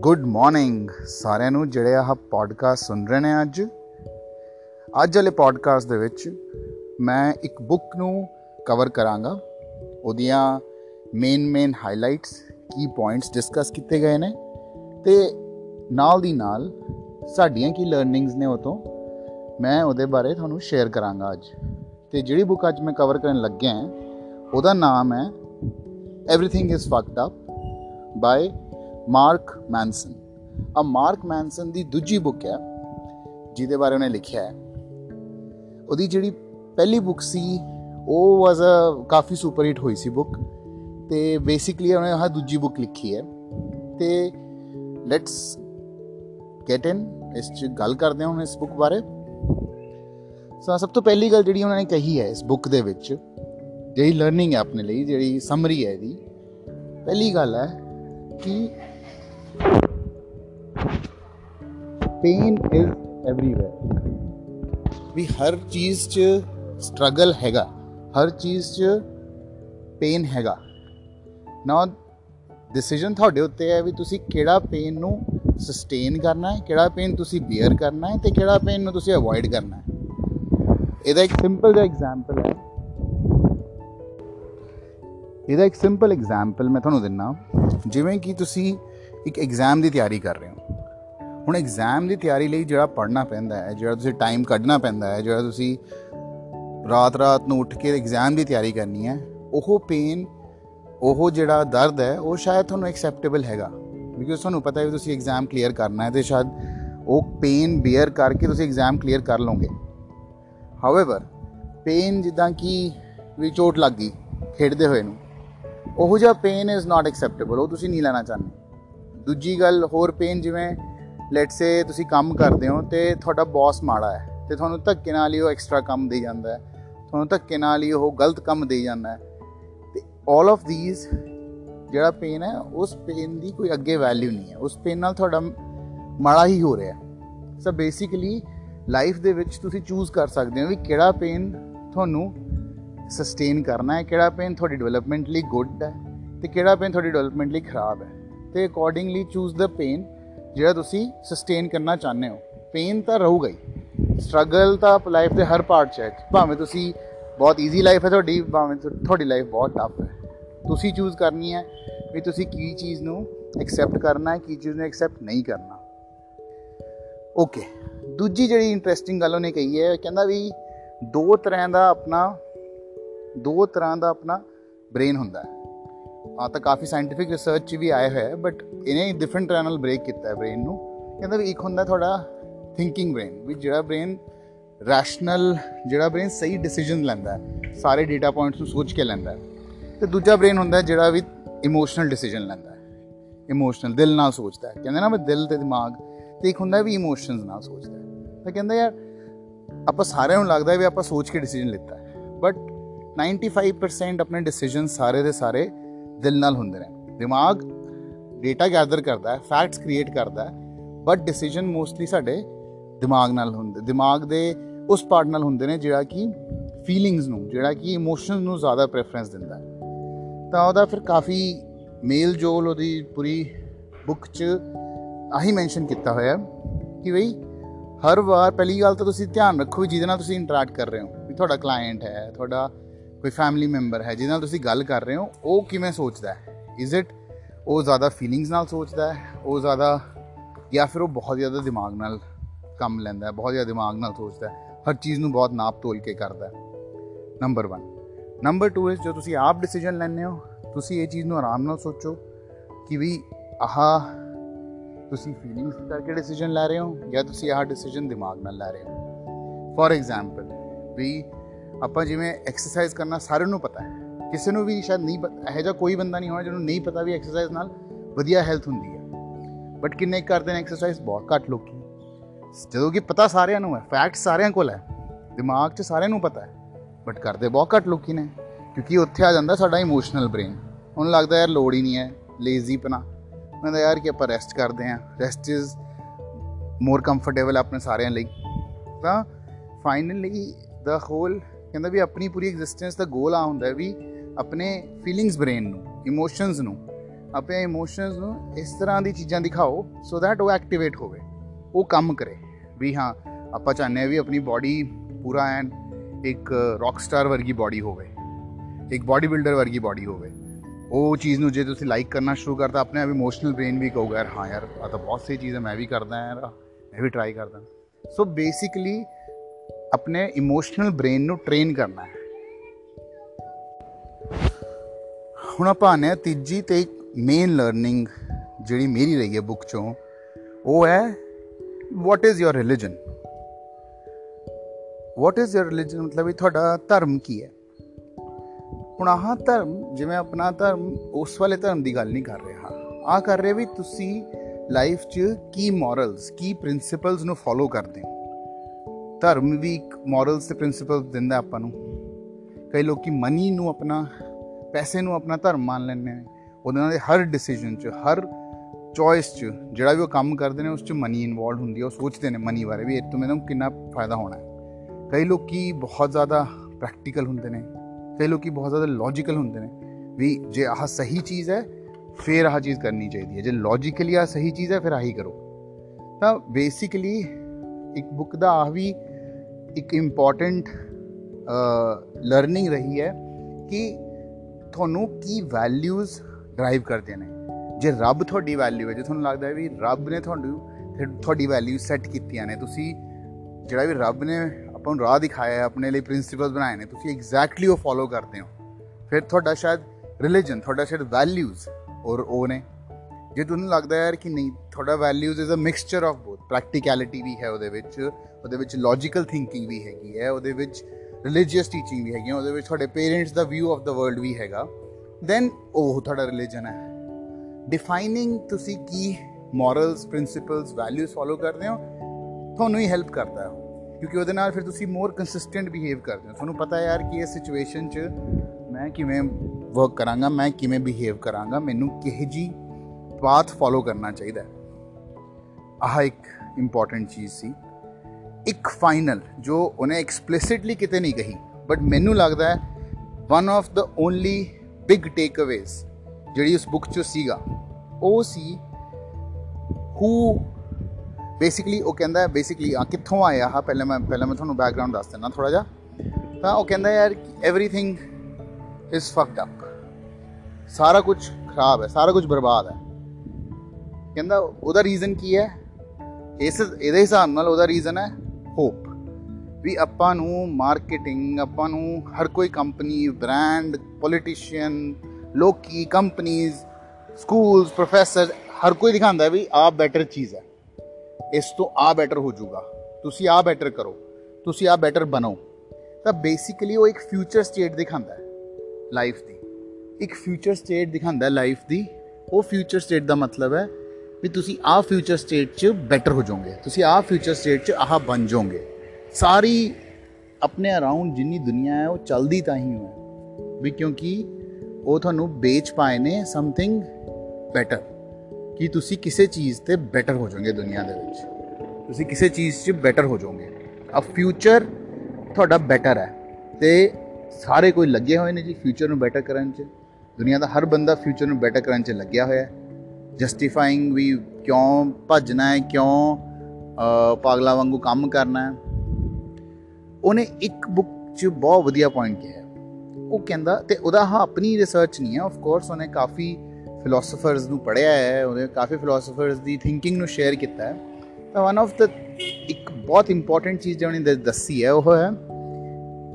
Good morning ਸਾਰਿਆਂ ਨੂੰ ਜਿਹੜੇ ਆਹ ਪੋਡਕਾਸਟ ਸੁਣ ਰਹੇ ਨੇ ਅੱਜ। ਅੱਜ ਵਾਲੇ ਪੋਡਕਾਸਟ ਦੇ ਵਿੱਚ ਮੈਂ ਇੱਕ ਬੁੱਕ ਨੂੰ ਕਵਰ ਕਰਾਂਗਾ। ਉਹਦੀਆਂ ਮੇਨ ਮੇਨ ਹਾਈਲਾਈਟਸ ਕੀ ਪੁਆਇੰਟਸ ਡਿਸਕਸ ਕੀਤੇ ਗਏ ਨੇ। ਤੇ ਨਾਲ ਦੀ ਨਾਲ ਸਾਡੀਆਂ ਕੀ ਲਰਨਿੰਗਸ ਨੇ ਉਹ ਤੋਂ, ਮੈਂ ਉਹਦੇ ਬਾਰੇ ਤੁਹਾਨੂੰ ਸ਼ੇਅਰ ਕਰਾਂਗਾ ਅੱਜ। ਤੇ ਜਿਹੜੀ ਬੁੱਕ ਅੱਜ ਮੈਂ ਕਵਰ ਕਰਨ ਲੱਗਿਆ ਹਾਂ ਉਹਦਾ ਨਾਮ ਹੈ everything is fucked up by Mark Manson. ਆ ਮਾਰਕ ਮੈਨਸਨ ਦੀ ਦੂਜੀ ਬੁੱਕ ਹੈ, ਜਿਹਦੇ ਬਾਰੇ ਉਹਨੇ ਲਿਖਿਆ ਹੈ। ਉਹਦੀ ਜਿਹੜੀ ਪਹਿਲੀ ਬੁੱਕ ਸੀ, ਉਹ ਵਾਸ ਅ ਕਾਫੀ ਸੁਪਰ ਹਿੱਟ ਹੋਈ ਸੀ ਬੁੱਕ ਤੇ ਬੇਸਿਕਲੀ ਉਹਨੇ ਆਹ ਦੂਜੀ ਬੁੱਕ ਲਿਖੀ ਹੈ। ਤੇ ਲੈਟਸ ਗੈਟ ਇਨ ਇਸ ਚ ਗੱਲ ਕਰਦੇ ਹਾਂ ਹੁਣ ਇਸ ਬੁੱਕ ਬਾਰੇ। ਸੋ ਸਭ ਤੋਂ ਪਹਿਲੀ ਗੱਲ ਜਿਹੜੀ ਉਹਨਾਂ ਨੇ ਕਹੀ ਹੈ ਇਸ ਬੁੱਕ ਦੇ ਵਿੱਚ, ਜਿਹੜੀ ਲਰਨਿੰਗ ਹੈ ਆਪਣੇ ਲਈ, ਜਿਹੜੀ ਸਮਰੀ ਹੈ ਇਹਦੀ, ਪਹਿਲੀ ਗੱਲ ਹੈ ਕਿ ਪੇਨ ਇਜ਼ ਐਵਰੀਵੇਅਰ ਵੀ ਹਰ ਚੀਜ਼ 'ਚ ਸਟਰਗਲ ਹੈਗਾ। ਹਰ ਚੀਜ਼ 'ਚ ਪੇਨ ਹੈਗਾ। ਨਾ ਡਿਸੀਜਨ ਤੁਹਾਡੇ ਉੱਤੇ ਹੈ ਵੀ ਤੁਸੀਂ ਕਿਹੜਾ ਪੇਨ ਨੂੰ ਸਸਟੇਨ ਕਰਨਾ ਹੈ, ਕਿਹੜਾ ਪੇਨ ਤੁਸੀਂ ਬੀਅਰ ਕਰਨਾ ਹੈ ਤੇ ਕਿਹੜਾ ਪੇਨ ਨੂੰ ਤੁਸੀਂ ਅਵੋਇਡ ਕਰਨਾ ਹੈ। ਇਹਦਾ ਇੱਕ ਸਿੰਪਲ ਜਿਹਾ ਐਗਜ਼ਾਮਪਲ ਹੈ। ਇਹਦਾ ਇੱਕ ਸਿੰਪਲ ਐਗਜ਼ਾਮਪਲ ਮੈਂ ਤੁਹਾਨੂੰ ਦਿੰਨਾ। ਜਿਵੇਂ ਕਿ ਤੁਸੀਂ ਇੱਕ ਐਗਜ਼ਾਮ ਦੀ ਤਿਆਰੀ ਕਰ ਰਹੇ ਹੋ। ਹੁਣ ਐਗਜ਼ਾਮ ਦੀ ਤਿਆਰੀ ਲਈ ਜਿਹੜਾ ਪੜ੍ਹਨਾ ਪੈਂਦਾ ਹੈ, ਜਿਹੜਾ ਤੁਸੀਂ ਟਾਈਮ ਕੱਢਣਾ ਪੈਂਦਾ ਹੈ, ਜਿਹੜਾ ਤੁਸੀਂ ਰਾਤ-ਰਾਤ ਨੂੰ ਉੱਠ ਕੇ ਐਗਜ਼ਾਮ ਦੀ ਤਿਆਰੀ ਕਰਨੀ ਹੈ, ਉਹ ਪੇਨ ਉਹ ਜਿਹੜਾ ਦਰਦ ਹੈ, ਉਹ ਸ਼ਾਇਦ ਤੁਹਾਨੂੰ ਐਕਸੈਪਟੇਬਲ ਹੈਗਾ। ਬਿਕਾਜ਼ ਤੁਹਾਨੂੰ ਪਤਾ ਹੈ ਕਿ ਤੁਸੀਂ ਐਗਜ਼ਾਮ ਕਲੀਅਰ ਕਰਨਾ ਹੈ ਤੇ ਸ਼ਾਇਦ ਉਹ ਪੇਨ ਬੀਅਰ ਕਰਕੇ ਤੁਸੀਂ ਐਗਜ਼ਾਮ ਕਲੀਅਰ ਕਰ ਲਓਗੇ। ਹਾਊਐਵਰ ਪੇਨ ਜਿੱਦਾਂ ਕਿ ਵੀ ਚੋਟ ਲੱਗ ਗਈ, ਖੇਡਦੇ ਹੋਏ ਨੂੰ, ਉਹ ਜਿਹਾ ਪੇਨ ਇਜ਼ ਨਾਟ ਐਕਸੈਪਟੇਬਲ ਉਹ ਤੁਸੀਂ ਨਹੀਂ ਲੈਣਾ ਚਾਹੁੰਦੇ। ਦੂਜੀ ਗੱਲ ਹੋਰ ਪੇਨ ਜਿਵੇਂ ਲੈਟਸ ਸੇ ਤੁਸੀਂ ਕੰਮ ਕਰਦੇ ਹੋ ਤੇ ਤੁਹਾਡਾ ਬੌਸ ਮਾੜਾ ਹੈ ਤੇ ਤੁਹਾਨੂੰ ਧੱਕੇ ਨਾਲ ਹੀ ਉਹ ਐਕਸਟਰਾ ਕੰਮ ਦੇ ਜਾਂਦਾ ਹੈ, ਤੁਹਾਨੂੰ ਧੱਕੇ ਨਾਲ ਹੀ ਉਹ ਗਲਤ ਕੰਮ ਦੇ ਜਾਂਦਾ ਹੈ, ਤੇ 올 ਆਫ ਥੀਸ ਜਿਹੜਾ ਪੇਨ ਹੈ, ਉਸ ਪੇਨ ਦੀ ਕੋਈ ਅੱਗੇ ਵੈਲਿਊ ਨਹੀਂ ਹੈ, ਉਸ ਪੇਨ ਨਾਲ ਤੁਹਾਡਾ ਮਾੜਾ ਹੀ ਹੋ ਰਿਹਾ ਸੋ ਬੇਸਿਕਲੀ ਲਾਈਫ ਦੇ ਵਿੱਚ ਤੁਸੀਂ ਚੂਜ਼ ਕਰ ਸਕਦੇ ਹੋ ਵੀ ਕਿਹੜਾ ਪੇਨ ਤੁਹਾਨੂੰ ਸਸਟੇਨ ਕਰਨਾ ਹੈ, ਕਿਹੜਾ ਪੇਨ ਤੁਹਾਡੀ ਡਿਵੈਲਪਮੈਂਟ ਲਈ ਗੁੱਡ ਹੈ ਤੇ ਕਿਹੜਾ ਪੇਨ ਤੁਹਾਡੀ ਡਿਵੈਲਪਮੈਂਟ ਲਈ ਖਰਾਬ ਹੈ। ਤੇ ਅਕੋਰਡਿੰਗਲੀ ਚੂਜ਼ ਦਾ ਪੇਨ ਜਿਹੜਾ ਤੁਸੀਂ ਸਸਟੇਨ ਕਰਨਾ ਚਾਹੁੰਦੇ ਹੋ। ਪੇਨ ਤਾਂ ਰਹੂਗਾ ਹੀ। ਸਟਰਗਲ ਤਾਂ ਲਾਈਫ ਦੇ ਹਰ ਪਾਰਟ 'ਚ ਹੈ। ਭਾਵੇਂ ਤੁਸੀਂ ਬਹੁਤ ਈਜ਼ੀ ਲਾਈਫ ਹੈ ਤੁਹਾਡੀ, ਭਾਵੇਂ ਤੁਹਾਡੀ ਲਾਈਫ ਬਹੁਤ ਟਫ ਹੈ। ਤੁਸੀਂ ਚੂਜ਼ ਕਰਨੀ ਹੈ ਵੀ ਤੁਸੀਂ ਕੀ ਚੀਜ਼ ਨੂੰ ਐਕਸੈਪਟ ਕਰਨਾ ਹੈ, ਕੀ ਚੀਜ਼ ਨੂੰ ਐਕਸੈਪਟ ਨਹੀਂ ਕਰਨਾ। ਓਕੇ ਦੂਜੀ ਜਿਹੜੀ ਇੰਟਰਸਟਿੰਗ ਗੱਲ ਉਹਨੇ ਕਹੀ ਹੈ ਕਹਿੰਦਾ ਵੀ ਦੋ ਤਰ੍ਹਾਂ ਦਾ ਆਪਣਾ, ਦੋ ਤਰ੍ਹਾਂ ਦਾ ਆਪਣਾ ਬ੍ਰੇਨ ਹੁੰਦਾ ਹੈ। ਆ ਤਾਂ ਕਾਫੀ ਸਾਇੰਟਿਫਿਕ ਰਿਸਰਚ ਚ ਵੀ ਆਇਆ ਹੈ ਬਟ ਇਹਨੇ ਡਿਫਰੈਂਟ ਤਰ੍ਹਾਂ ਨਾਲ ਬ੍ਰੇਕ ਕੀਤਾ ਹੈ ਬ੍ਰੇਨ ਨੂੰ। ਕਹਿੰਦਾ ਵੀ ਇੱਕ ਹੁੰਦਾ ਤੁਹਾਡਾ ਥਿੰਕਿੰਗ ਬ੍ਰੇਨ ਵੀ ਜਿਹੜਾ ਬ੍ਰੇਨ ਰੈਸ਼ਨਲ ਜਿਹੜਾ ਬ੍ਰੇਨ ਸਹੀ ਡਿਸੀਜਨ ਲੈਂਦਾ ਹੈ, ਸਾਰੇ ਡਾਟਾ ਪੁਆਇੰਟਸ ਨੂੰ ਸੋਚ ਕੇ ਲੈਂਦਾ ਹੈ। ਤੇ ਦੂਜਾ ਬ੍ਰੇਨ ਹੁੰਦਾ ਜਿਹੜਾ ਵੀ ਇਮੋਸ਼ਨਲ ਡਿਸੀਜਨ ਲੈਂਦਾ ਹੈ ਇਮੋਸ਼ਨਲ ਦਿਲ ਨਾਲ ਸੋਚਦਾ ਹੈ। ਕਹਿੰਦੇ ਨਾ ਮੈਂ ਦਿਲ ਤੇ ਦਿਮਾਗ, ਤੇ ਇੱਕ ਹੁੰਦਾ ਵੀ ਇਮੋਸ਼ਨਸ ਨਾਲ ਸੋਚਦਾ ਹੈ। ਤਾਂ ਕਹਿੰਦਾ ਯਾਰ, ਆਪਾਂ ਸਾਰਿਆਂ ਨੂੰ ਲੱਗਦਾ ਹੈ ਵੀ ਆਪਾਂ ਸੋਚ ਕੇ ਡਿਸੀਜਨ ਲਿੱਤਾ ਹੈ ਬਟ 95% ਆਪਣੇ ਡਿਸੀਜਨ ਸਾਰੇ ਦੇ ਸਾਰੇ ਦਿਲ ਨਾਲ ਹੁੰਦੇ ਨੇ। ਦਿਮਾਗ ਡੇਟਾ ਗੈਦਰ ਕਰਦਾ ਹੈ ਫੈਕਟਸ ਕ੍ਰੀਏਟ ਕਰਦਾ ਹੈ ਬਟ ਡਿਸੀਜਨ ਮੋਸਟਲੀ ਸਾਡੇ ਦਿਮਾਗ ਨਾਲ ਹੁੰਦੇ, ਦਿਮਾਗ ਦੇ ਉਸ ਪਾਰਟ ਨਾਲ ਹੁੰਦੇ ਨੇ ਜਿਹੜਾ ਕਿ ਫੀਲਿੰਗਸ ਨੂੰ, ਜਿਹੜਾ ਕਿ ਇਮੋਸ਼ਨਸ ਨੂੰ ਜ਼ਿਆਦਾ ਪ੍ਰੈਫਰੈਂਸ ਦਿੰਦਾ ਹੈ। ਤਾਂ ਉਹਦਾ ਫਿਰ ਕਾਫੀ ਮੇਲ ਜੋਲ ਉਹਦੀ ਪੂਰੀ ਬੁੱਕ 'ਚ ਆਹੀ ਮੈਂਸ਼ਨ ਕੀਤਾ ਹੋਇਆ ਕਿ ਬਈ ਹਰ ਵਾਰ ਪਹਿਲੀ ਗੱਲ ਤਾਂ ਤੁਸੀਂ ਧਿਆਨ ਰੱਖੋ ਜਿਹਦੇ ਨਾਲ ਤੁਸੀਂ ਇੰਟਰੈਕਟ ਕਰ ਰਹੇ ਹੋ, ਵੀ ਤੁਹਾਡਾ ਕਲਾਇੰਟ ਹੈ, ਤੁਹਾਡਾ ਕੋਈ ਫੈਮਿਲੀ ਮੈਂਬਰ ਹੈ, ਜਿਹਦੇ ਨਾਲ ਤੁਸੀਂ ਗੱਲ ਕਰ ਰਹੇ ਹੋ, ਉਹ ਕਿਵੇਂ ਸੋਚਦਾ ਹੈ? ਇਜ਼ ਇਟ ਉਹ ਜ਼ਿਆਦਾ ਫੀਲਿੰਗਸ ਨਾਲ ਸੋਚਦਾ ਹੈ, ਉਹ ਜ਼ਿਆਦਾ ਜਾਂ ਫਿਰ ਉਹ ਬਹੁਤ ਜ਼ਿਆਦਾ ਦਿਮਾਗ ਨਾਲ ਕੰਮ ਲੈਂਦਾ ਹੈ, ਬਹੁਤ ਜ਼ਿਆਦਾ ਦਿਮਾਗ ਨਾਲ ਸੋਚਦਾ ਹੈ, ਹਰ ਚੀਜ਼ ਨੂੰ ਬਹੁਤ ਨਾਪ ਤੋਲ ਕੇ ਕਰਦਾ ਹੈ। ਨੰਬਰ 1 ਨੰਬਰ 2 ਇਸ ਜੋ ਤੁਸੀਂ ਆਪ ਡਿਸੀਜਨ ਲੈਣੇ ਹੋ, ਤੁਸੀਂ ਇਹ ਚੀਜ਼ ਨੂੰ ਆਰਾਮ ਨਾਲ ਸੋਚੋ ਕਿ ਵੀ ਆਹ ਤੁਸੀਂ ਫੀਲਿੰਗਸ ਕਰਕੇ ਡਿਸੀਜਨ ਲੈ ਰਹੇ ਹੋ ਜਾਂ ਤੁਸੀਂ ਆਹ ਡਿਸੀਜਨ ਦਿਮਾਗ ਨਾਲ ਲੈ ਰਹੇ ਹੋ। ਫੋਰ ਐਗਜ਼ਾਮਪਲ ਵੀ ਆਪਾਂ ਜਿਵੇਂ ਐਕਸਰਸਾਈਜ਼ ਕਰਨਾ ਸਾਰਿਆਂ ਨੂੰ ਪਤਾ ਹੈ। ਕਿਸੇ ਨੂੰ ਵੀ ਸ਼ਾਇਦ ਨਹੀਂ ਪਤਾ, ਇਹੋ ਜਿਹਾ ਕੋਈ ਬੰਦਾ ਨਹੀਂ ਹੋਣਾ ਜਿਹਨੂੰ ਨਹੀਂ ਪਤਾ ਵੀ ਐਕਸਰਸਾਈਜ਼ ਨਾਲ ਵਧੀਆ ਹੈਲਥ ਹੁੰਦੀ ਹੈ। ਬਟ ਕਿੰਨੇ ਕਰਦੇ ਨੇ ਐਕਸਰਸਾਈਜ਼ ਬਹੁਤ ਘੱਟ ਲੋਕੀ। ਜਦੋਂ ਕਿ ਪਤਾ ਸਾਰਿਆਂ ਨੂੰ ਹੈ ਫੈਕਟ ਸਾਰਿਆਂ ਕੋਲ ਹੈ, ਦਿਮਾਗ 'ਚ ਸਾਰਿਆਂ ਨੂੰ ਪਤਾ ਹੈ। ਬਟ ਕਰਦੇ ਬਹੁਤ ਘੱਟ ਲੋਕੀ ਨੇ, ਕਿਉਂਕਿ ਉੱਥੇ ਆ ਜਾਂਦਾ ਸਾਡਾ ਇਮੋਸ਼ਨਲ ਬ੍ਰੇਨ ਉਹਨੂੰ ਲੱਗਦਾ ਯਾਰ ਲੋੜ ਹੀ ਨਹੀਂ ਹੈ ਲੇਜ਼ੀ ਪਨਾ ਮੈਂ ਤਾਂ ਯਾਰ ਕਿ ਆਪਾਂ ਰੈਸਟ ਕਰਦੇ ਆਂ ਰੈਸਟ ਇਜ਼ ਮੋਰ ਕੰਫਰਟੇਬਲ ਆਪਣੇ ਸਾਰਿਆਂ ਲਈ। ਤਾਂ ਫਾਈਨਲੀ ਦਾ ਹੋਲ ਕਹਿੰਦਾ ਵੀ ਆਪਣੀ ਪੂਰੀ ਐਗਜ਼ਿਸਟੈਂਸ ਦਾ ਗੋਲ ਆ ਹੁੰਦਾ ਵੀ ਆਪਣੇ ਫੀਲਿੰਗਸ ਬ੍ਰੇਨ ਨੂੰ ਇਮੋਸ਼ਨਸ ਨੂੰ ਆਪਣੇ ਇਮੋਸ਼ਨਸ ਨੂੰ ਇਸ ਤਰ੍ਹਾਂ ਦੀ ਚੀਜ਼ਾਂ ਦਿਖਾਓ ਸੋ ਥੈਟ ਉਹ ਐਕਟੀਵੇਟ ਹੋਵੇ, ਉਹ ਕੰਮ ਕਰੇ। ਵੀ ਹਾਂ, ਆਪਾਂ ਚਾਹੁੰਦੇ ਆ ਵੀ ਆਪਣੀ ਬਾਡੀ ਪੂਰਾ ਐਨ ਇੱਕ ਰੌਕ ਸਟਾਰ ਵਰਗੀ ਬਾਡੀ ਹੋਵੇ, ਇੱਕ ਬਾਡੀ ਬਿਲਡਰ ਵਰਗੀ ਬਾਡੀ ਹੋਵੇ। ਉਹ ਚੀਜ਼ ਨੂੰ ਜੇ ਤੁਸੀਂ ਲਾਈਕ ਕਰਨਾ ਸ਼ੁਰੂ ਕਰਤਾ, ਆਪਣੇ ਆਪ ਇਮੋਸ਼ਨਲ ਬ੍ਰੇਨ ਵੀ ਕਹੂਗਾ, ਯਾਰ, ਹਾਂ ਯਾਰ ਆ ਤਾਂ ਬਹੁਤ ਸਹੀ ਚੀਜ਼ ਹੈ, ਮੈਂ ਵੀ ਕਰਦਾ ਯਾਰ, ਮੈਂ ਵੀ ਟਰਾਈ ਕਰਦਾ। ਸੋ ਬੇਸਿਕਲੀ ਆਪਣੇ ਇਮੋਸ਼ਨਲ ਬ੍ਰੇਨ ਨੂੰ ਟ੍ਰੇਨ ਕਰਨਾ ਹੈ। ਹੁਣ ਆਪਾਂ ਆਨੇ ਤੀਜੀ ਤੇ ਮੇਨ ਲਰਨਿੰਗ ਜਿਹੜੀ ਮੇਰੀ ਰਹੀ ਹੈ ਬੁੱਕ ਚੋਂ, ਉਹ ਹੈ what is your religion what is your religion ਮਤਲਬ ਇਹ ਤੁਹਾਡਾ ਧਰਮ ਕੀ ਹੈ? ਹੁਣ ਆਹ ਧਰਮ, ਜਿਵੇਂ ਆਪਣਾ ਧਰਮ, ਉਸ ਵਾਲੇ ਧਰਮ ਦੀ ਗੱਲ ਨਹੀਂ ਕਰ ਰਿਹਾ। ਆ ਕਰ ਰਹੇ ਵੀ ਤੁਸੀਂ ਲਾਈਫ 'ਚ ਕੀ ਮੋਰਲਸ ਕੀ ਪ੍ਰਿੰਸੀਪਲਸ ਨੂੰ ਫੋਲੋ ਕਰਦੇ ਹੋ। ਧਰਮ ਵੀ ਇੱਕ ਮੋਰਲਸ ਤੇ ਪ੍ਰਿੰਸੀਪਲਸ ਦਿੰਦਾ ਆਪਾਂ ਨੂੰ। ਕਈ ਲੋਕੀ ਮਨੀ ਨੂੰ ਆਪਣਾ, ਪੈਸੇ ਨੂੰ ਆਪਣਾ ਧਰਮ ਮੰਨ ਲੈਂਦੇ ਨੇ। ਉਹਨਾਂ ਦੇ ਹਰ ਡਿਸੀਜਨ 'ਚ, ਹਰ ਚੋਇਸ 'ਚ, ਜਿਹੜਾ ਵੀ ਉਹ ਕੰਮ ਕਰਦੇ ਨੇ, ਉਸ 'ਚ ਮਨੀ ਇਨਵੋਲਡ ਹੁੰਦੀ ਹੈ ਉਹ ਸੋਚਦੇ ਨੇ ਮਨੀ ਬਾਰੇ ਵੀ, ਇਹ ਤੋਂ ਮੈਨੂੰ ਕਿੰਨਾ ਫਾਇਦਾ ਹੋਣਾ ਹੈ। ਕਈ ਲੋਕੀ ਬਹੁਤ ਜ਼ਿਆਦਾ ਪ੍ਰੈਕਟੀਕਲ ਹੁੰਦੇ ਨੇ। ਕਈ ਲੋਕੀ ਬਹੁਤ ਜ਼ਿਆਦਾ ਲੌਜੀਕਲ ਹੁੰਦੇ ਨੇ ਵੀ ਜੇ ਆਹ ਸਹੀ ਚੀਜ਼ ਹੈ, ਫਿਰ ਆਹ ਚੀਜ਼ ਕਰਨੀ ਚਾਹੀਦੀ ਹੈ। ਜੇ ਲੌਜੀਕਲੀ ਆ ਸਹੀ ਚੀਜ਼ ਹੈ, ਫਿਰ ਆਹੀ ਕਰੋ। ਤਾਂ ਬੇਸਿਕਲੀ ਇੱਕ ਬੁੱਕ ਦਾ ਆ ਵੀ ਇੱਕ ਇੰਪੋਰਟੈਂਟ ਲਰਨਿੰਗ ਰਹੀ ਹੈ ਕਿ ਤੁਹਾਨੂੰ ਕੀ ਵੈਲਿਊਜ਼ ਡਰਾਈਵ ਕਰਦੇ ਨੇ। ਜੇ ਰੱਬ ਤੁਹਾਡੀ ਵੈਲਿਊ ਹੈ, ਜੇ ਤੁਹਾਨੂੰ ਲੱਗਦਾ ਹੈ ਵੀ ਰੱਬ ਨੇ ਤੁਹਾਨੂੰ ਤੁਹਾਡੀ ਵੈਲਿਊ ਸੈੱਟ ਕੀਤੀਆਂ ਨੇ। ਤੁਸੀਂ ਜਿਹੜਾ ਵੀ ਰੱਬ ਨੇ ਆਪਾਂ ਨੂੰ ਰਾਹ ਦਿਖਾਇਆ ਹੈ, ਆਪਣੇ ਲਈ ਪ੍ਰਿੰਸੀਪਲਸ ਬਣਾਏ ਨੇ, ਤੁਸੀਂ ਐਗਜ਼ੈਕਟਲੀ ਉਹ ਫੋਲੋ ਕਰਦੇ ਹੋ। ਫਿਰ ਤੁਹਾਡਾ ਸ਼ਾਇਦ ਰਿਲੀਜਨ ਤੁਹਾਡਾ ਸ਼ਾਇਦ ਵੈਲਿਊਜ਼ ਔਰ ਉਹ ਨੇ। ਜੇ ਤੁਹਾਨੂੰ ਲੱਗਦਾ ਯਾਰ ਕਿ ਨਹੀਂ, ਤੁਹਾਡਾ values is a mixture of practicality ਵੀ ਹੈ ਉਹਦੇ ਵਿੱਚ ਉਹਦੇ ਵਿੱਚ ਲੌਜੀਕਲ ਥਿੰਕਿੰਗ ਵੀ ਹੈਗੀ ਹੈ, ਉਹਦੇ ਵਿੱਚ ਰਿਲੀਜੀਅਸ ਟੀਚਿੰਗ ਵੀ ਹੈਗੀ ਹੈ ਉਹਦੇ ਵਿੱਚ ਤੁਹਾਡੇ ਪੇਰੈਂਟਸ ਦਾ ਵਿਊ ਆਫ ਦਾ ਵਰਲਡ ਵੀ ਹੈਗਾ। ਦੈਨ ਉਹ ਤੁਹਾਡਾ ਰਿਲੀਜਨ ਹੈ। ਡਿਫਾਈਨਿੰਗ ਤੁਸੀਂ ਕੀ ਮੋਰਲਸ ਪ੍ਰਿੰਸੀਪਲਸ ਵੈਲਿਊਜ਼ ਫੋਲੋ ਕਰਦੇ ਹੋ, ਤੁਹਾਨੂੰ ਹੀ ਹੈਲਪ ਕਰਦਾ ਹੈ। ਕਿਉਂਕਿ ਉਹਦੇ ਨਾਲ ਫਿਰ ਤੁਸੀਂ ਮੋਰ ਕੰਸਿਸਟੈਂਟ ਬਿਹੇਵ ਕਰਦੇ ਹੋ। ਤੁਹਾਨੂੰ ਪਤਾ ਯਾਰ ਕਿ ਇਸ ਸਿਚੁਏਸ਼ਨ 'ਚ ਮੈਂ ਕਿਵੇਂ ਵਰਕ ਕਰਾਂਗਾ, ਮੈਂ ਕਿਵੇਂ ਬਿਹੇਵ ਕਰਾਂਗਾ, ਮੈਨੂੰ ਕਿਹੇ ਜੀ ਪਾਥ ਫੋਲੋ ਕਰਨਾ ਚਾਹੀਦਾ ਆਹ ਇੱਕ ਇੰਪੋਰਟੈਂਟ ਚੀਜ਼ ਸੀ। ਇੱਕ ਫਾਈਨਲ ਜੋ ਉਹਨੇ ਐਕਸਪਲਿਸਿਟਲੀ ਕਿਤੇ ਨਹੀਂ ਕਹੀ ਬਟ ਮੈਨੂੰ ਲੱਗਦਾ ਹੈ one of the only big takeaways ਜਿਹੜੀ ਉਸ ਬੁੱਕ 'ਚ ਸੀਗਾ, ਉਹ ਸੀ ਹੂ ਬੇਸਿਕਲੀ ਉਹ ਕਹਿੰਦਾ ਬੇਸਿਕਲੀ ਆ ਕਿੱਥੋਂ ਆਇਆ ਹਾ ਪਹਿਲੇ ਮੈਂ ਪਹਿਲੇ ਮੈਂ ਤੁਹਾਨੂੰ ਬੈਕਗ੍ਰਾਉਂਡ ਦੱਸ ਦਿੰਦਾ ਥੋੜਾ ਜਿਹਾ। ਤਾਂ ਉਹ ਕਹਿੰਦਾ ਯਾਰ ਐਵਰੀਥਿੰਗ ਇਜ਼ ਫੱਕਡ ਅਪ ਸਾਰਾ ਕੁਝ ਖਰਾਬ ਹੈ, ਸਾਰਾ ਕੁਝ ਬਰਬਾਦ ਹੈ। ਕਹਿੰਦਾ ਉਹਦਾ ਰੀਜ਼ਨ ਕੀ ਹੈ? ਇਸ, ਇਹਦੇ ਹਿਸਾਬ ਨਾਲ ਉਹਦਾ ਰੀਜ਼ਨ ਹੈ ਹੋਪ ਵੀ ਆਪਾਂ ਨੂੰ ਮਾਰਕੀਟਿੰਗ ਆਪਾਂ ਨੂੰ ਹਰ ਕੋਈ ਕੰਪਨੀ ਬ੍ਰਾਂਡ ਪੋਲੀਟੀਸ਼ੀਅਨ ਲੋਕੀ ਕੰਪਨੀਆਂ ਸਕੂਲਸ ਪ੍ਰੋਫੈਸਰ ਹਰ ਕੋਈ ਦਿਖਾਉਂਦਾ ਵੀ ਆਹ ਬੈਟਰ ਚੀਜ਼ ਹੈ। ਇਸ ਤੋਂ ਆ ਬੈਟਰ ਹੋ ਜਾਊਗਾ। ਤੁਸੀਂ ਆ ਬੈਟਰ ਕਰੋ। ਤੁਸੀਂ ਆ ਬੈਟਰ ਬਣੋ। ਤਾਂ ਬੇਸਿਕਲੀ ਉਹ ਇੱਕ ਫਿਊਚਰ ਸਟੇਟ ਦਿਖਾਉਂਦਾ ਹੈ ਲਾਈਫ ਦੀ। ਇੱਕ ਫਿਊਚਰ ਸਟੇਟ ਦਿਖਾਉਂਦਾ ਹੈ ਲਾਈਫ ਦੀ। ਉਹ ਫਿਊਚਰ ਸਟੇਟ ਦਾ ਮਤਲਬ ਹੈ ਵੀ ਤੁਸੀਂ ਆ ਫਿਊਚਰ ਸਟੇਟ 'ਚ ਬੈਟਰ ਹੋ ਜਾਓਗੇ। ਤੁਸੀਂ ਆ ਫਿਊਚਰ ਸਟੇਟ 'ਚ ਆਹ ਬਣ ਜਾਓਗੇ। ਸਾਰੀ ਆਪਣੇ ਅਰਾਊਂਡ ਜਿੰਨੀ ਦੁਨੀਆ ਹੈ, ਉਹ ਚਲਦੀ ਤਾਂ ਹੀ ਹੈ। ਵੀ ਕਿਉਂਕਿ ਉਹ ਤੁਹਾਨੂੰ ਵੇਚ ਪਾਏ ਨੇ ਸਮਥਿੰਗ ਬੈਟਰ ਕਿ ਤੁਸੀਂ ਕਿਸੇ ਚੀਜ਼ ਤੇ ਬੈਟਰ ਹੋ ਜਾਓਗੇ ਦੁਨੀਆ ਦੇ ਵਿੱਚ। ਤੁਸੀਂ ਕਿਸੇ ਚੀਜ਼ 'ਚ ਬੈਟਰ ਹੋ ਜਾਓਗੇ। ਅ ਫਿਊਚਰ ਤੁਹਾਡਾ ਬੈਟਰ ਹੈ। ਤੇ ਸਾਰੇ ਕੋਈ ਲੱਗੇ ਹੋਏ ਨੇ ਜੀ ਫਿਊਚਰ ਨੂੰ ਬੈਟਰ ਕਰਨ 'ਚ? ਦੁਨੀਆ ਦਾ ਹਰ ਬੰਦਾ ਫਿਊਚਰ ਨੂੰ ਬੈਟਰ ਕਰਨ 'ਚ ਲੱਗਿਆ ਹੋਇਆ ਹੈ। ਜਸਟੀਫਾਈਂਗ ਵੀ ਕਿਉਂ ਭੱਜਣਾ ਹੈ, ਕਿਉਂ ਪਾਗਲਾ ਵਾਂਗੂ ਕੰਮ ਕਰਨਾ ਹੈ। ਉਹਨੇ ਇੱਕ ਬੁੱਕ 'ਚ ਬਹੁਤ ਵਧੀਆ ਪੁਆਇੰਟ ਕਿਹਾ ਉਹ ਕਹਿੰਦਾ, ਤੇ ਉਹਦਾ ਹਾਂ ਆਪਣੀ ਰਿਸਰਚ ਨਹੀਂ ਹੈ ਆਫ ਕੋਰਸ ਉਹਨੇ ਕਾਫੀ ਫਿਲਾਸਫਰਸ ਨੂੰ ਪੜਿਆ ਹੈ, ਉਹਨੇ ਕਾਫੀ ਫਿਲਾਸਫਰਸ ਦੀ ਥਿੰਕਿੰਗ ਨੂੰ ਸ਼ੇਅਰ ਕੀਤਾ ਹੈ। ਤਾਂ ਵਨ ਆਫ ਦਾ ਇੱਕ ਬਹੁਤ ਇੰਪੋਰਟੈਂਟ ਚੀਜ਼ ਜਿਹੜੀ ਉਹਨੇ ਦੱਸੀ ਹੈ, ਉਹ ਹੈ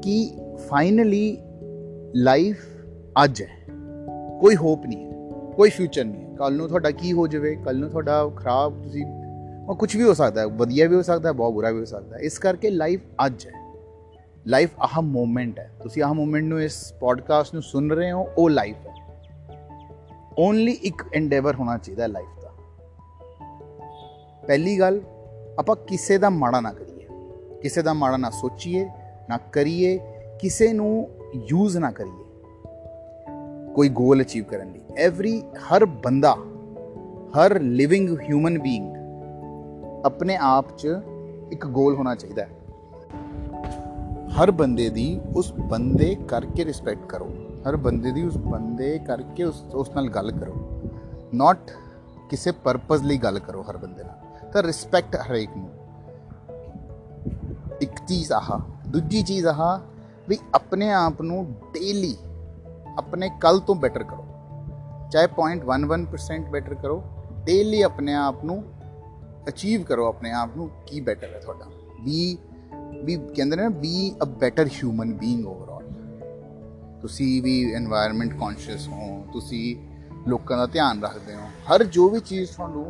ਕਿ ਫਾਈਨਲੀ ਲਾਈਫ ਅੱਜ ਹੈ। ਕੋਈ ਹੋਪ ਨਹੀਂ ਹੈ, ਕੋਈ ਫਿਊਚਰ ਨਹੀਂ ਹੈ। ਕੱਲ ਨੂੰ ਤੁਹਾਡਾ ਕੀ ਹੋ ਜਾਵੇ ਕੱਲ ਨੂੰ ਤੁਹਾਡਾ ਖਰਾਬ ਤੁਸੀਂ, ਉਹ ਕੁਝ ਵੀ ਹੋ ਸਕਦਾ ਹੈ, ਵਧੀਆ ਵੀ ਹੋ ਸਕਦਾ ਹੈ, ਬਹੁਤ ਬੁਰਾ ਵੀ ਹੋ ਸਕਦਾ ਹੈ। ਇਸ ਕਰਕੇ ਲਾਈਫ ਅੱਜ ਹੈ। ਲਾਈਫ ਆਹ ਮੂਮੈਂਟ ਹੈ। ਤੁਸੀਂ ਆਹ ਮੂਮੈਂਟ ਨੂੰ ਇਸ ਪੋਡਕਾਸਟ ਨੂੰ ਸੁਣ ਰਹੇ ਹੋ, ਉਹ ਲਾਈਫ ਹੈ। ਓਨਲੀ ਇੱਕ ਐਂਡੇਵਰ ਹੋਣਾ ਚਾਹੀਦਾ ਲਾਈਫ ਦਾ। ਪਹਿਲੀ ਗੱਲ, ਆਪਾਂ ਕਿਸੇ ਦਾ ਮਾੜਾ ਨਾ ਕਰੀਏ। ਕਿਸੇ ਦਾ ਮਾੜਾ ਨਾ ਸੋਚੀਏ, ਨਾ ਕਰੀਏ, ਕਿਸੇ ਨੂੰ ਯੂਜ਼ ਨਾ ਕਰੀਏ। ਕੋਈ ਗੋਲ ਅਚੀਵ ਕਰਨ ਲਈ। ਐਵਰੀ ਹਰ ਬੰਦਾ, ਹਰ ਲਿਵਿੰਗ ਹਿਊਮਨ ਬੀਇੰਗ ਆਪਣੇ ਆਪ 'ਚ ਇੱਕ ਗੋਲ ਹੋਣਾ ਚਾਹੀਦਾ ਹੈ। ਹਰ ਬੰਦੇ ਦੀ ਉਸ ਬੰਦੇ ਕਰਕੇ ਰਿਸਪੈਕਟ ਕਰੋ। ਹਰ ਬੰਦੇ ਦੀ ਉਸ ਬੰਦੇ ਕਰਕੇ ਉਸ ਉਸ ਨਾਲ ਗੱਲ ਕਰੋ। ਨਾਟ ਕਿਸੇ ਪਰਪਸ ਲਈ ਗੱਲ ਕਰੋ ਹਰ ਬੰਦੇ ਨਾਲ। ਤਾਂ ਰਿਸਪੈਕਟ ਹਰੇਕ ਨੂੰ। ਇੱਕ ਚੀਜ਼ ਆਹ, ਦੂਜੀ ਚੀਜ਼ ਆਹ ਵੀ ਆਪਣੇ ਆਪ ਨੂੰ ਡੇਲੀ ਆਪਣੇ ਕੱਲ ਤੋਂ ਬੈਟਰ ਕਰੋ। ਚਾਹੇ 0.11% ਬੈਟਰ ਕਰੋ ਡੇਲੀ ਆਪਣੇ ਆਪ ਨੂੰ ਅਚੀਵ ਕਰੋ, ਆਪਣੇ ਆਪ ਨੂੰ ਕੀ ਬੈਟਰ ਹੈ ਤੁਹਾਡਾ। ਬੀ ਵੀ ਕਹਿੰਦੇ ਨੇ be a better human being overall ਤੁਸੀਂ ਵੀ এনवायरमेंट ਕੌਨਸ਼ੀਅਸ ਹੋ, ਤੁਸੀਂ ਲੋਕਾਂ ਦਾ ਧਿਆਨ ਰੱਖਦੇ ਹੋ, ਹਰ ਜੋ ਵੀ ਚੀਜ਼ ਤੁਹਾਨੂੰ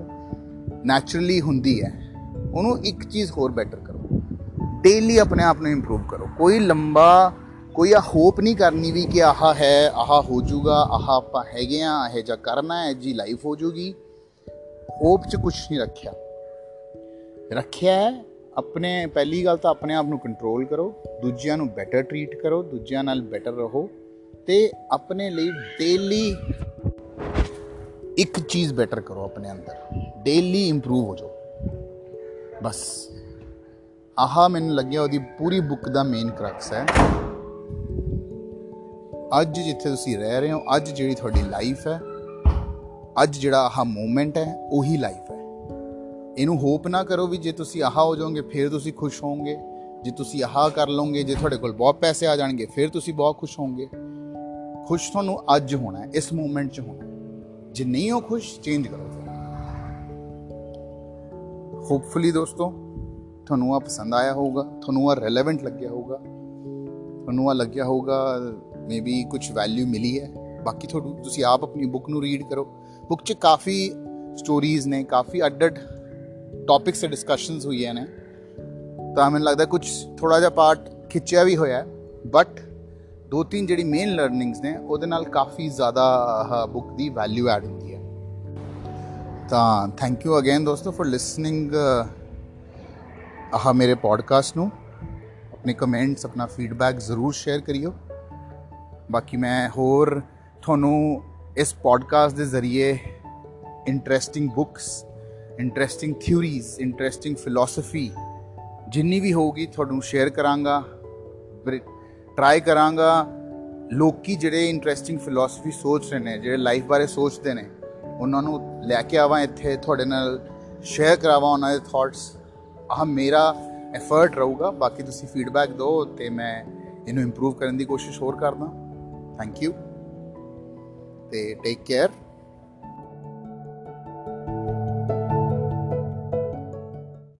ਨੇਚਰਲੀ ਹੁੰਦੀ ਹੈ, ਉਹਨੂੰ ਇੱਕ ਚੀਜ਼ ਹੋਰ ਬੈਟਰ ਕਰੋ। ਡੇਲੀ ਆਪਣੇ ਆਪ ਨੂੰ ਇੰਪਰੂਵ ਕਰੋ। ਕੋਈ ਲੰਬਾ ਕੋਈ ਆ ਹੋਪ ਨਹੀਂ ਕਰਨੀ ਵੀ ਕਿ ਆਹ ਹੈ, ਆਹ ਹੋ ਜਾਊਗਾ ਆਹ ਆਪਾਂ ਹੈਗੇ ਆ, ਇਹ ਜਾਂ ਕਰਨਾ ਹੈ ਜੀ ਲਾਈਫ ਹੋ ਜਾਊਗੀ ਹੋਪ 'ਚ ਕੁਝ ਨਹੀਂ ਰੱਖਿਆ। ਰੱਖਿਆ ਆਪਣੇ, ਪਹਿਲੀ ਗੱਲ ਤਾਂ ਆਪਣੇ ਆਪ ਨੂੰ ਕੰਟਰੋਲ ਕਰੋ, ਦੂਜਿਆਂ ਨੂੰ ਬੈਟਰ ਟਰੀਟ ਕਰੋ, ਦੂਜਿਆਂ ਨਾਲ ਬੈਟਰ ਰਹੋ ਤੇ ਆਪਣੇ ਲਈ ਡੇਲੀ ਇੱਕ ਚੀਜ਼ ਬੈਟਰ ਕਰੋ ਆਪਣੇ ਅੰਦਰ। ਡੇਲੀ ਇੰਪਰੂਵ ਹੋ ਜਾਓ। ਬਸ। ਆਹਾ ਮੈਨੂੰ ਲੱਗਿਆ ਉਹਦੀ ਪੂਰੀ ਬੁੱਕ ਦਾ ਮੇਨ ਕਰਕਸ ਹੈ। ਅੱਜ ਜਿੱਥੇ ਤੁਸੀਂ ਰਹਿ ਰਹੇ ਹੋ, ਅੱਜ ਜਿਹੜੀ ਤੁਹਾਡੀ ਲਾਈਫ ਹੈ, ਅੱਜ ਜਿਹੜਾ ਆਹ ਮੂਮੈਂਟ ਹੈ, ਉਹੀ ਲਾਈਫ ਹੈ। ਇਹਨੂੰ ਹੋਪ ਨਾ ਕਰੋ ਵੀ ਜੇ ਤੁਸੀਂ ਆਹ ਹੋ ਜਾਓਗੇ, ਫਿਰ ਤੁਸੀਂ ਖੁਸ਼ ਹੋਵੋਗੇ। ਜੇ ਤੁਸੀਂ ਆਹ ਕਰ ਲਓਗੇ, ਜੇ ਤੁਹਾਡੇ ਕੋਲ ਬਹੁਤ ਪੈਸੇ ਆ ਜਾਣਗੇ, ਫਿਰ ਤੁਸੀਂ ਬਹੁਤ ਖੁਸ਼ ਹੋਵੋਗੇ। ਖੁਸ਼ ਤੁਹਾਨੂੰ ਅੱਜ ਹੋਣਾ ਹੈ, ਇਸ ਮੂਮੈਂਟ 'ਚ ਹੋਣਾ ਜੇ ਨਹੀਂ ਹੋ ਖੁਸ਼ ਚੇਂਜ ਕਰੋ ਹੋਪਫੁਲੀ ਦੋਸਤੋ, ਤੁਹਾਨੂੰ ਆ ਪਸੰਦ ਆਇਆ ਹੋਊਗਾ, ਤੁਹਾਨੂੰ ਆ ਰੈਲੇਵੈਂਟ ਲੱਗਿਆ ਹੋਊਗਾ। ਤੁਹਾਨੂੰ ਆ ਲੱਗਿਆ ਹੋਊਗਾ ਮੇਬੀ ਕੁਝ ਵੈਲਿਊ ਮਿਲੀ ਹੈ ਬਾਕੀ ਤੁਹਾਨੂੰ ਤੁਸੀਂ ਆਪ ਆਪਣੀ ਬੁੱਕ ਨੂੰ ਰੀਡ ਕਰੋ ਬੁੱਕ 'ਚ ਕਾਫੀ ਸਟੋਰੀਜ਼ ਨੇ ਕਾਫੀ ਅੱਡ ਟੌਪਿਕਸ ਤੇ ਡਿਸਕਸ਼ਨਸ ਹੋਈਆਂ ਨੇ ਤਾਂ ਮੈਨੂੰ ਲੱਗਦਾ ਕੁਝ ਥੋੜਾ ਜਿਹਾ ਪਾਰਟ ਖਿੱਚਿਆ ਵੀ ਹੋਇਆ ਬਟ ਦੋ ਤਿੰਨ ਜਿਹੜੀ ਮੇਨ ਲਰਨਿੰਗਸ ਨੇ ਉਹਦੇ ਨਾਲ ਕਾਫੀ ਜ਼ਿਆਦਾ ਬੁੱਕ ਦੀ ਵੈਲਿਊ ਐਡ ਹੁੰਦੀ ਹੈ ਤਾਂ ਥੈਂਕ ਯੂ ਅਗੇਨ ਦੋਸਤੋ ਫॉर ਲਿਸਨਿੰਗ ਆਹ ਮੇਰੇ ਪੋਡਕਾਸਟ ਨੂੰ ਆਪਣੇ ਕਮੈਂਟਸ ਆਪਣਾ ਫੀਡਬੈਕ ਜ਼ਰੂਰ ਸ਼ੇਅਰ ਕਰਿਓ ਬਾਕੀ ਮੈਂ ਹੋਰ ਤੁਹਾਨੂੰ ਇਸ ਪੋਡਕਾਸਟ ਦੇ ਜ਼ਰੀਏ interesting books interesting theories interesting philosophy ਜਿੰਨੀ ਵੀ ਹੋਊਗੀ ਤੁਹਾਨੂੰ ਸ਼ੇਅਰ ਕਰਾਂਗਾ ਟਰਾਈ ਕਰਾਂਗਾ। ਲੋਕੀ ਜਿਹੜੇ ਇੰਟਰਸਟਿੰਗ ਫਿਲਾਸਫੀ ਸੋਚ ਰਹੇ ਨੇ, ਜਿਹੜੇ ਲਾਈਫ ਬਾਰੇ ਸੋਚਦੇ ਨੇ, ਉਹਨਾਂ ਨੂੰ ਲੈ ਕੇ ਆਵਾਂ ਇੱਥੇ, ਤੁਹਾਡੇ ਨਾਲ ਸ਼ੇਅਰ ਕਰਾਵਾਂ ਉਹਨਾਂ ਦੇ ਥਾਟਸ ਆਹ ਮੇਰਾ ਐਫਰਟ ਰਹੂਗਾ, ਬਾਕੀ ਤੁਸੀਂ ਫੀਡਬੈਕ ਦਿਓ ਤੇ ਮੈਂ ਇਹਨੂੰ ਇੰਪਰੂਵ ਕਰਨ ਦੀ ਕੋਸ਼ਿਸ਼ ਹੋਰ ਕਰਦਾ। ਥੈਂਕ ਯੂ ਤੇ ਟੇਕ ਕੇਅਰ